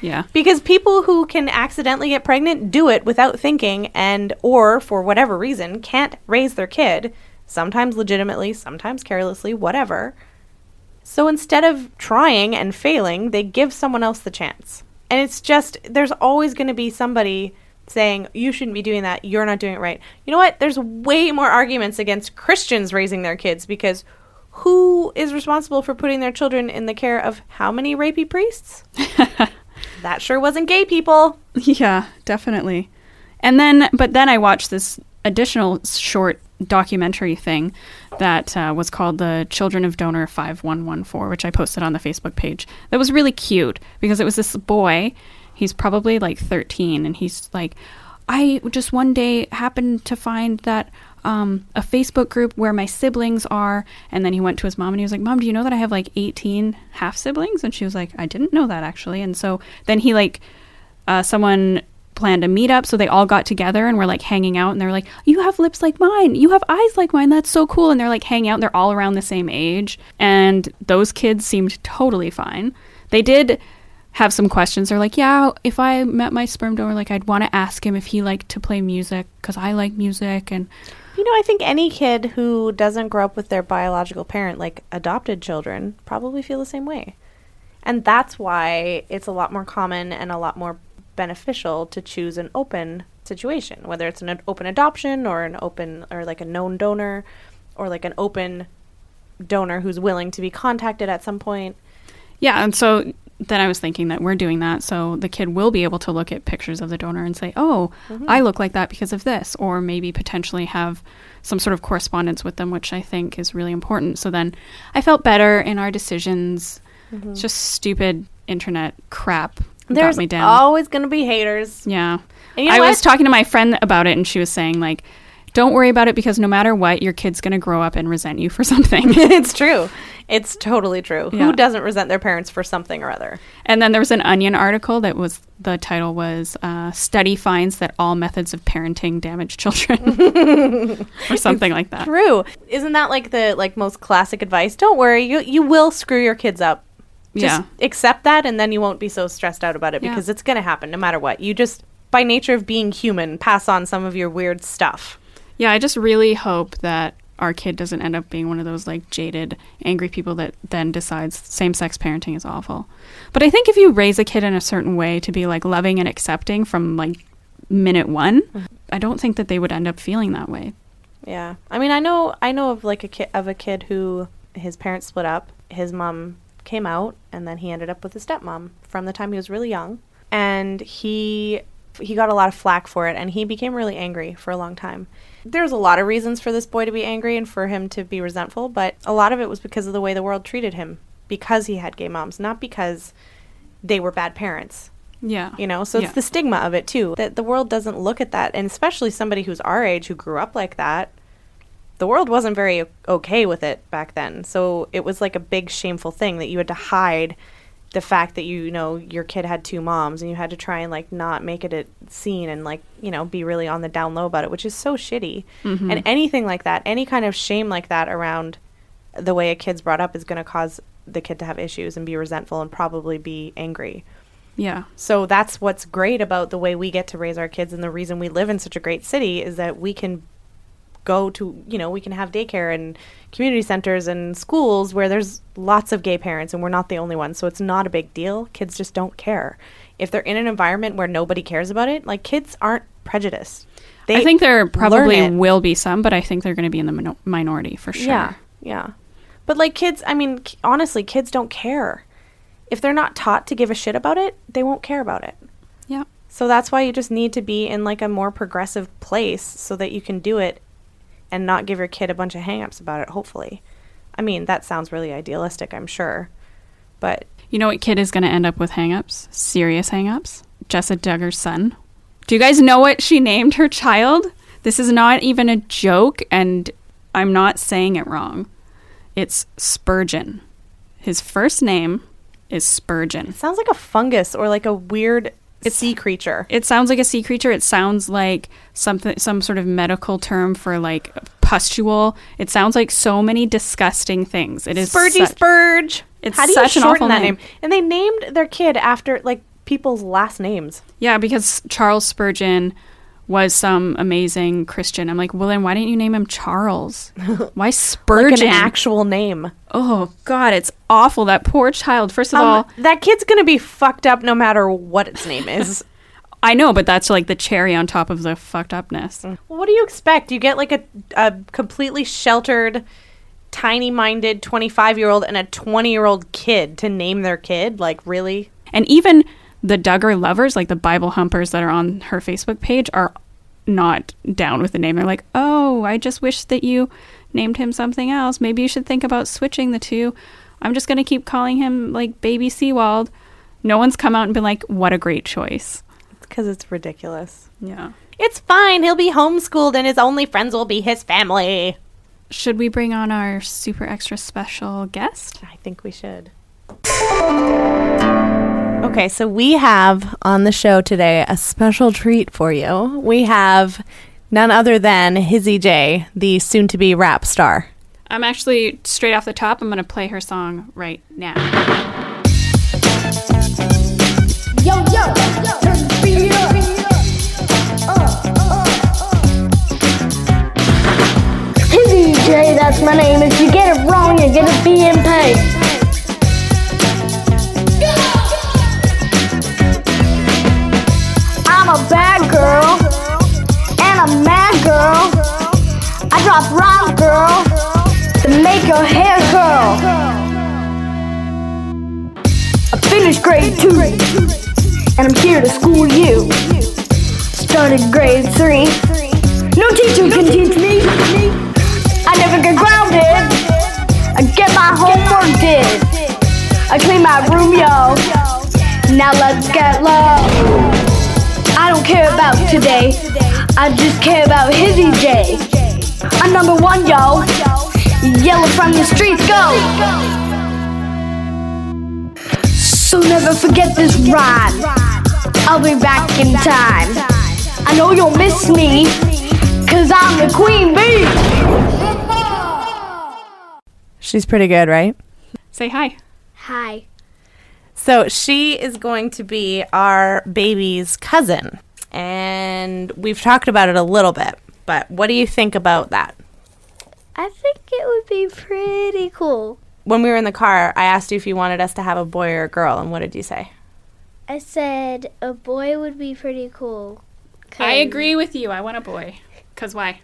Speaker 2: Yeah.
Speaker 4: because people who can accidentally get pregnant do it without thinking and or for whatever reason can't raise their kid, sometimes legitimately, sometimes carelessly, whatever. So instead of trying and failing, they give someone else the chance. And it's just there's always going to be somebody saying you shouldn't be doing that, you're not doing it right. You know what? There's way more arguments against Christians raising their kids because who is responsible for putting their children in the care of how many rapey priests? that sure wasn't gay people.
Speaker 2: Yeah, definitely. And then, but then I watched this additional short documentary thing that uh, was called the Children of Donor 5114, which I posted on the Facebook page. That was really cute because it was this boy. He's probably like 13, and he's like, I just one day happened to find that um, a Facebook group where my siblings are. And then he went to his mom and he was like, Mom, do you know that I have like 18 half siblings? And she was like, I didn't know that actually. And so then he like, uh, someone planned a meetup. So they all got together and were like hanging out. And they're like, You have lips like mine. You have eyes like mine. That's so cool. And they're like hanging out. And they're all around the same age. And those kids seemed totally fine. They did have some questions. They're like, yeah, if I met my sperm donor, like I'd want to ask him if he liked to play music because I like music, and
Speaker 4: You know, I think any kid who doesn't grow up with their biological parent, like adopted children, probably feel the same way. And that's why it's a lot more common and a lot more beneficial to choose an open situation, whether it's an open adoption or an open or like a known donor or like an open donor who's willing to be contacted at some point.
Speaker 2: yeah. And so then I was thinking that we're doing that, so the kid will be able to look at pictures of the donor and say, oh, mm-hmm. I look like that because of this, or maybe potentially have some sort of correspondence with them, which I think is really important. So then I felt better in our decisions. It's just stupid internet crap. that
Speaker 4: There's
Speaker 2: got me down.
Speaker 4: always going to be haters.
Speaker 2: Yeah.
Speaker 4: You know
Speaker 2: I was talking to my friend about it and she was saying like don't worry about it because no matter what your kid's going to grow up and resent you for something.
Speaker 4: it's true. It's totally true.
Speaker 2: Yeah.
Speaker 4: Who doesn't resent their parents for something or other?
Speaker 2: and then there was an onion article that was the title was uh, study finds that all methods of parenting damage children or something like that.
Speaker 4: True. Isn't that like the like most classic advice? Don't worry, you you will screw your kids up. Just
Speaker 2: Yeah.
Speaker 4: accept that and then you won't be so stressed out about it
Speaker 2: Yeah.
Speaker 4: because it's going to happen no matter what. You just by nature of being human pass on some of your weird stuff.
Speaker 2: Yeah, I just really hope that our kid doesn't end up being one of those like jaded, angry people that then decides same sex parenting is awful. But I think if you raise a kid in a certain way to be like loving and accepting from like minute one, I don't think that they would end up feeling that way.
Speaker 4: Yeah. I mean, I know I know of like a kid of a kid who his parents split up. His mom came out and then he ended up with a stepmom from the time he was really young. And he he got a lot of flack for it and he became really angry for a long time. There's a lot of reasons for this boy to be angry and for him to be resentful, but a lot of it was because of the way the world treated him because he had gay moms, not because they were bad parents
Speaker 2: Yeah.
Speaker 4: you know so it's
Speaker 2: Yeah.
Speaker 4: the stigma of it too that the world doesn't look at that and especially somebody who's our age who grew up like that the world wasn't very okay with it back then so it was like a big shameful thing that you had to hide the fact that you, you know your kid had two moms and you had to try and like not make it a scene and like you know be really on the down low about it which is so shitty. Mm-hmm. And anything like that any kind of shame like that around the way a kid's brought up is going to cause the kid to have issues and be resentful and probably be angry.
Speaker 2: Yeah.
Speaker 4: so that's what's great about the way we get to raise our kids and the reason we live in such a great city is that we can go to, you know, we can have daycare and community centers and schools where there's lots of gay parents and we're not the only ones. So it's not a big deal. Kids just don't care. If they're in an environment where nobody cares about it, like kids aren't prejudiced. They
Speaker 2: I think there probably will be some, but I think they're going to be in the mino- minority for sure.
Speaker 4: Yeah, yeah. But like kids, I mean, k- honestly, kids don't care. If they're not taught to give a shit about it, they won't care about it.
Speaker 2: Yeah.
Speaker 4: So that's why you just need to be in like a more progressive place so that you can do it and not give your kid a bunch of hangups about it, hopefully. I mean, that sounds really idealistic, I'm sure. But
Speaker 2: You know what kid is going to end up with hangups? Serious hangups? Jessa Duggar's son. Do you guys know what she named her child? This is not even a joke, and I'm not saying it wrong. It's Spurgeon. His first name is Spurgeon.
Speaker 4: it sounds like a fungus or like a weird sea creature.
Speaker 2: It sounds like a sea creature. It sounds like something, some sort of medical term for like pustule. It sounds like so many disgusting things. It is
Speaker 4: Spurgy
Speaker 2: such-
Speaker 4: Spurge.
Speaker 2: It's
Speaker 4: How do
Speaker 2: such
Speaker 4: you
Speaker 2: an
Speaker 4: shorten
Speaker 2: awful
Speaker 4: that
Speaker 2: name.
Speaker 4: name? And they named their kid after like people's last names.
Speaker 2: Yeah, because Charles Spurgeon was some amazing Christian. I'm like, well, then why didn't you name him Charles? Why
Speaker 4: Like
Speaker 2: Spurgeon?
Speaker 4: an actual name.
Speaker 2: oh God, it's awful. That poor child. First of
Speaker 4: Um,
Speaker 2: all,
Speaker 4: that kid's gonna be fucked up no matter what its name is.
Speaker 2: I know, but that's like the cherry on top of the fucked upness.
Speaker 4: Well, what do you expect? You get like a, a completely sheltered, tiny minded 25 year old and a 20 year old kid to name their kid? Like, really?
Speaker 2: And even the Duggar lovers, like the Bible humpers that are on her Facebook page, are not down with the name. They're like, oh, I just wish that you named him something else. Maybe you should think about switching the two. I'm just going to keep calling him like Baby Seawald. No one's come out and been like, what a great choice.
Speaker 4: Because it's ridiculous.
Speaker 2: Yeah.
Speaker 4: It's fine. He'll be homeschooled and his only friends will be his family.
Speaker 2: Should we bring on our super extra special guest?
Speaker 4: I think we should. Okay, so we have on the show today a special treat for you. We have none other than Hizzy J, the soon to be rap star.
Speaker 2: I'm actually straight off the top. I'm going to play her song right now.
Speaker 6: Yo, yo, turn the beat up. Uh, uh, uh. Hizzy J, that's my name. If you get it wrong, you're gonna be in pain. Grade two, and I'm here to school you. Started grade three, no teacher can teach me. I never get grounded, I get my homework did. I clean my room, yo. Now let's get low. I don't care about today, I just care about Hizzy J. I'm number one, yo. Yellow from the streets, go. So never forget this ride. I'll be back in time. I know you'll miss me, cause I'm the queen bee.
Speaker 4: She's pretty good, right?
Speaker 2: Say hi.
Speaker 6: Hi.
Speaker 4: So she is going to be our baby's cousin. And we've talked about it a little bit, but what do you think about that?
Speaker 6: I think it would be pretty cool.
Speaker 4: When we were in the car, I asked you if you wanted us to have a boy or a girl, and what did you say?
Speaker 6: I said a boy would be pretty cool.
Speaker 2: I agree with you. I want a boy. Because why?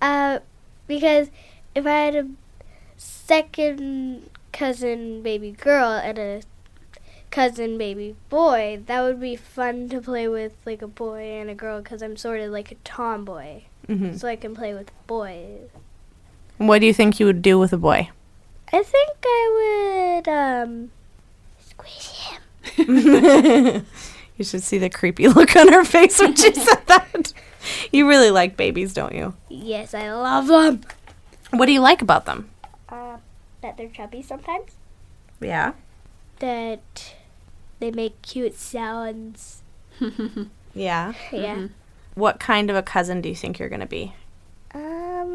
Speaker 6: Uh, because if I had a second cousin baby girl and a cousin baby boy, that would be fun to play with like a boy and a girl because I'm sort of like a tomboy.
Speaker 4: Mm-hmm.
Speaker 6: So I can play with boys.
Speaker 4: What do you think you would do with a boy?
Speaker 6: I think I would, um, squeeze him.
Speaker 4: You should see the creepy look on her face when she said that. You really like babies, don't you?
Speaker 6: Yes, I love them.
Speaker 4: What do you like about them?
Speaker 6: Uh, that they're chubby sometimes.
Speaker 4: Yeah.
Speaker 6: That they make cute sounds.
Speaker 4: Yeah.
Speaker 6: Yeah.
Speaker 4: What kind of a cousin do you think you're going to be?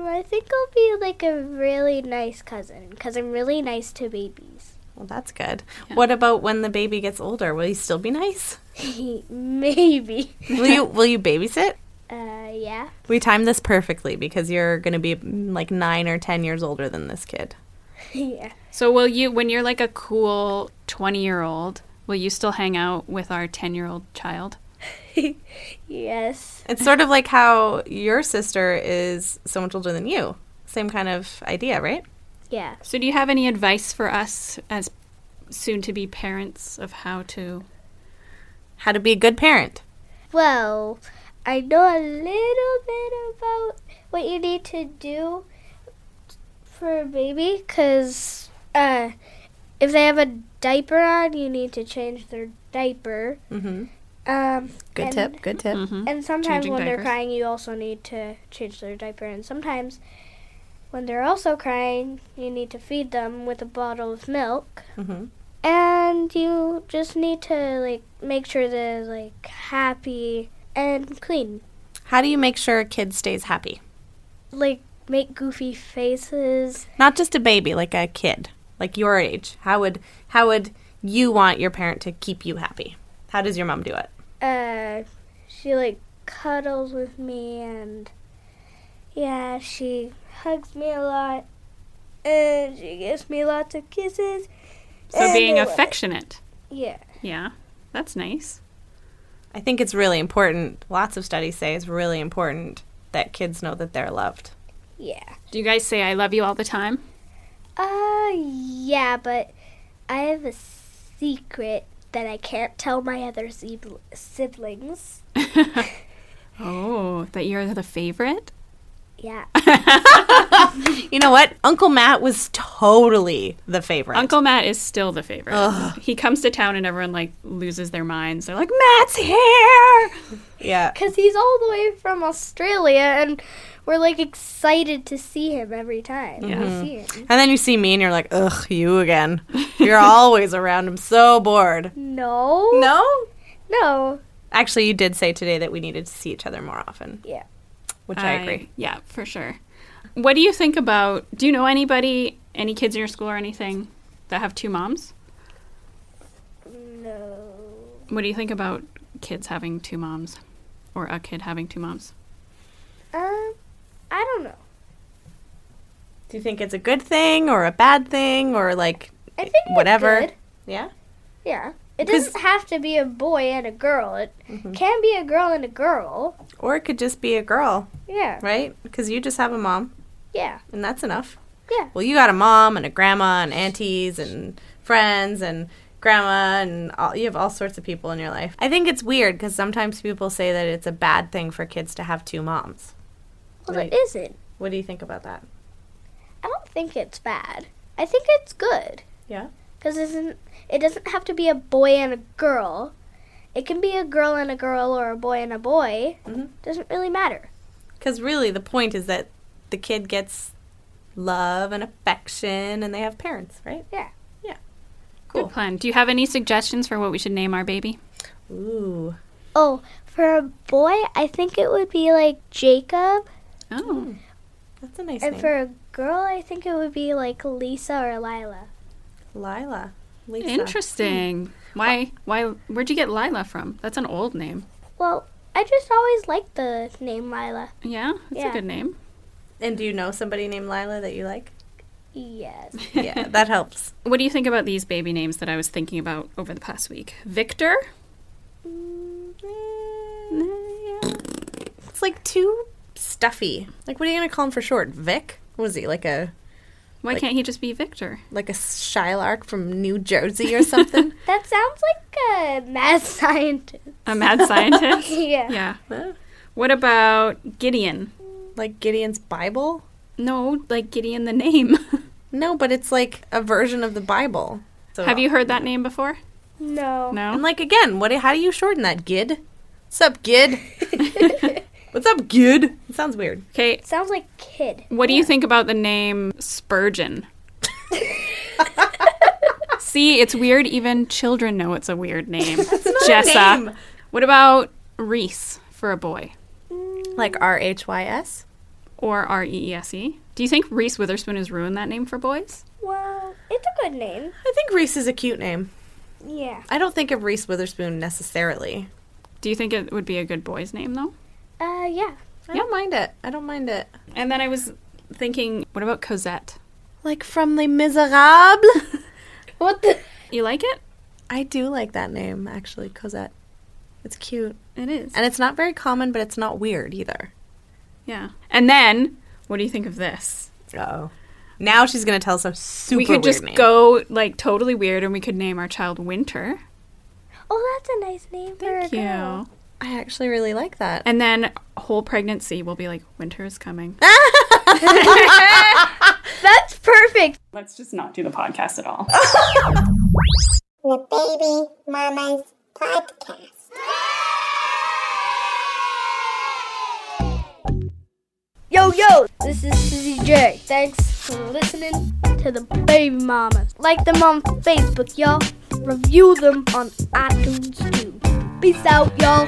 Speaker 6: Um, I think I'll be like a really nice cousin because I'm really nice to babies.
Speaker 4: Well, that's good. What about when the baby gets older? Will you still be nice?
Speaker 6: Maybe.
Speaker 4: Will you will you babysit?
Speaker 6: Uh, yeah.
Speaker 4: We timed this perfectly because you're going to be like 9 or 10 years older than this kid.
Speaker 6: yeah.
Speaker 2: So will you when you're like a cool 20-year-old, will you still hang out with our 10-year-old child?
Speaker 6: Yes.
Speaker 4: It's sort of like how your sister is so much older than you. Same kind of idea, right?
Speaker 6: Yeah.
Speaker 2: So, do you have any advice for us as soon to be parents of how to?
Speaker 4: How to be a good parent.
Speaker 6: Well, I know a little bit about what you need to do for a baby because uh, if they have a diaper on, you need to change their diaper.
Speaker 4: Mm-hmm.
Speaker 6: Um,
Speaker 4: Good
Speaker 6: and-
Speaker 4: tip. Good tip.
Speaker 2: Mhm.
Speaker 6: And sometimes
Speaker 2: Changing
Speaker 6: when they're crying, you also need to change their diaper. And sometimes when they're also crying, you need to feed them with a bottle of milk.
Speaker 4: Mm-hmm.
Speaker 6: And you just need to like make sure they're like happy and clean.
Speaker 4: How do you make sure a kid stays happy?
Speaker 6: Like make goofy faces.
Speaker 4: Not just a baby, like a kid, like your age. How would how would you want your parent to keep you happy? How does your mom do it?
Speaker 6: Uh, she like cuddles with me and yeah, she hugs me a lot. And she gives me lots of kisses.
Speaker 2: So, being
Speaker 6: I love
Speaker 2: affectionate.
Speaker 6: Yeah.
Speaker 2: Yeah, that's nice.
Speaker 4: I think it's really important. Lots of studies say it's really important that kids know that they're loved.
Speaker 6: Yeah.
Speaker 2: Do you guys say "I love you" all the time?
Speaker 6: Uh, yeah, but I have a secret that I can't tell my other siblings.
Speaker 2: Oh, that you're the favorite.
Speaker 6: Yeah.
Speaker 4: You know what? Uncle Matt was totally the favorite.
Speaker 2: Uncle Matt is still the favorite.
Speaker 4: Ugh.
Speaker 2: He comes to town and everyone like loses their minds. They're like, "Matt's here!"
Speaker 4: Yeah.
Speaker 6: Because he's all the way from Australia, and we're like excited to see him every time
Speaker 2: Yeah.
Speaker 6: we see him.
Speaker 4: And then you see me and you're like, ugh, you again. You're always around. I'm so bored.
Speaker 6: No.
Speaker 4: No?
Speaker 6: No.
Speaker 4: Actually, you did say today that we needed to see each other more often,
Speaker 6: Yeah.
Speaker 4: which I, agree.
Speaker 2: Yeah, for sure. What do you think about? Do you know anybody, any kids in your school or anything that have two moms?
Speaker 6: No.
Speaker 2: What do you think about kids having two moms, or a kid having two moms?
Speaker 6: Um, I don't know.
Speaker 4: Do you think it's a good thing or a bad thing or like
Speaker 6: I think it's
Speaker 4: whatever?
Speaker 6: good.
Speaker 4: Yeah?
Speaker 6: Yeah. It doesn't have to be a boy and a girl. It
Speaker 4: Mm-hmm.
Speaker 6: can be a girl and a girl.
Speaker 4: Or it could just be a girl,
Speaker 6: Yeah.
Speaker 4: right? Because you just have a mom,
Speaker 6: Yeah.
Speaker 4: and that's enough.
Speaker 6: Yeah.
Speaker 4: Well, you got a mom and a grandma and aunties and friends and grandma and all, you have all sorts of people in your life. I think it's weird because sometimes people say that it's a bad thing for kids to have two moms.
Speaker 6: Well,
Speaker 4: Right.
Speaker 6: it isn't.
Speaker 4: What do you think about that?
Speaker 6: I don't think it's bad. I think it's good.
Speaker 4: Yeah.
Speaker 6: Because isn't it doesn't have to be a boy and a girl. It can be a girl and a girl or a boy and a boy.
Speaker 4: Mhm.
Speaker 6: Doesn't really matter.
Speaker 4: Because really, the point is that the kid gets love and affection and they have parents, right?
Speaker 6: Yeah.
Speaker 4: Yeah. Cool.
Speaker 2: Good plan. Do you have any suggestions for what we should name our baby?
Speaker 4: Ooh.
Speaker 6: Oh, for a boy, I think it would be like Jacob,
Speaker 2: Oh, hmm.
Speaker 4: That's a nice
Speaker 6: and
Speaker 4: name.
Speaker 6: for a girl, I think it would be like Lisa or Lila.
Speaker 4: Lila. Lisa.
Speaker 2: interesting. Hmm. Why? Why? Where'd you get Lila from? That's an old name.
Speaker 6: Well, I just always liked the name Lila.
Speaker 2: Yeah, it's a good name.
Speaker 4: And do you know somebody named Lila that you like?
Speaker 6: Yes.
Speaker 4: Yeah, that helps.
Speaker 2: What do you think about these baby names that I was thinking about over the past week? Victor.
Speaker 4: Mm, it's like too stuffy. Like, what are you gonna call him for short? Vic? Was he like a
Speaker 2: Why
Speaker 4: Like-
Speaker 2: can't he just be Victor?
Speaker 4: like a Shylark from New Jersey or something?
Speaker 6: that sounds like a mad scientist.
Speaker 2: A mad scientist.
Speaker 6: yeah.
Speaker 2: yeah.
Speaker 4: Huh?
Speaker 2: What about Gideon?
Speaker 4: like Gideon's Bible?
Speaker 2: No, like Gideon the name.
Speaker 4: No, but it's like a version of the Bible. So
Speaker 2: Have you heard that name before?
Speaker 6: No.
Speaker 2: No.
Speaker 4: And like again, what? How do you shorten that? Gid? What's up, Gid? What's up, Gid? It sounds weird.
Speaker 2: Okay.
Speaker 6: Sounds like kid.
Speaker 2: What do you think about the name Spurgeon? See, it's weird. Even children know it's a weird name. Jessa.
Speaker 4: name.
Speaker 2: What about Reese for a boy? Mm.
Speaker 4: Like R H Y S.
Speaker 2: Or R E E S E? Do you think Reese Witherspoon has ruined that name for boys?
Speaker 6: Well, it's a good name.
Speaker 4: I think Reese is a cute name.
Speaker 6: Yeah.
Speaker 4: I don't think of Reese Witherspoon necessarily.
Speaker 2: Do you think it would be a good boy's name though?
Speaker 6: Uh, yeah.
Speaker 4: I don't mind it. I don't mind it.
Speaker 2: And then I was thinking, what about Cosette?
Speaker 4: Like from Les Miserables.
Speaker 6: What the?
Speaker 2: You like it?
Speaker 4: I do like that name actually, Cosette. It's cute.
Speaker 2: It is.
Speaker 4: And it's not very common, but it's not weird either.
Speaker 2: Yeah. And then, what do you think of this?
Speaker 4: Oh. Now she's gonna tell some super
Speaker 2: we could
Speaker 4: weird
Speaker 2: just
Speaker 4: name.
Speaker 2: go like totally weird, and we could name our child Winter.
Speaker 6: Oh, that's a nice name for
Speaker 2: Thank
Speaker 6: a girl.
Speaker 2: you.
Speaker 4: I actually really like that.
Speaker 2: And then whole pregnancy will be like winter is coming.
Speaker 6: That's perfect.
Speaker 2: Let's just not do the podcast at all.
Speaker 7: The Baby Mama's Podcast.
Speaker 6: Yo, yo, this is Susie J. Thanks for listening to the Baby Mamas. Like them on Facebook, y'all. Review them on iTunes, too. Peace out, y'all.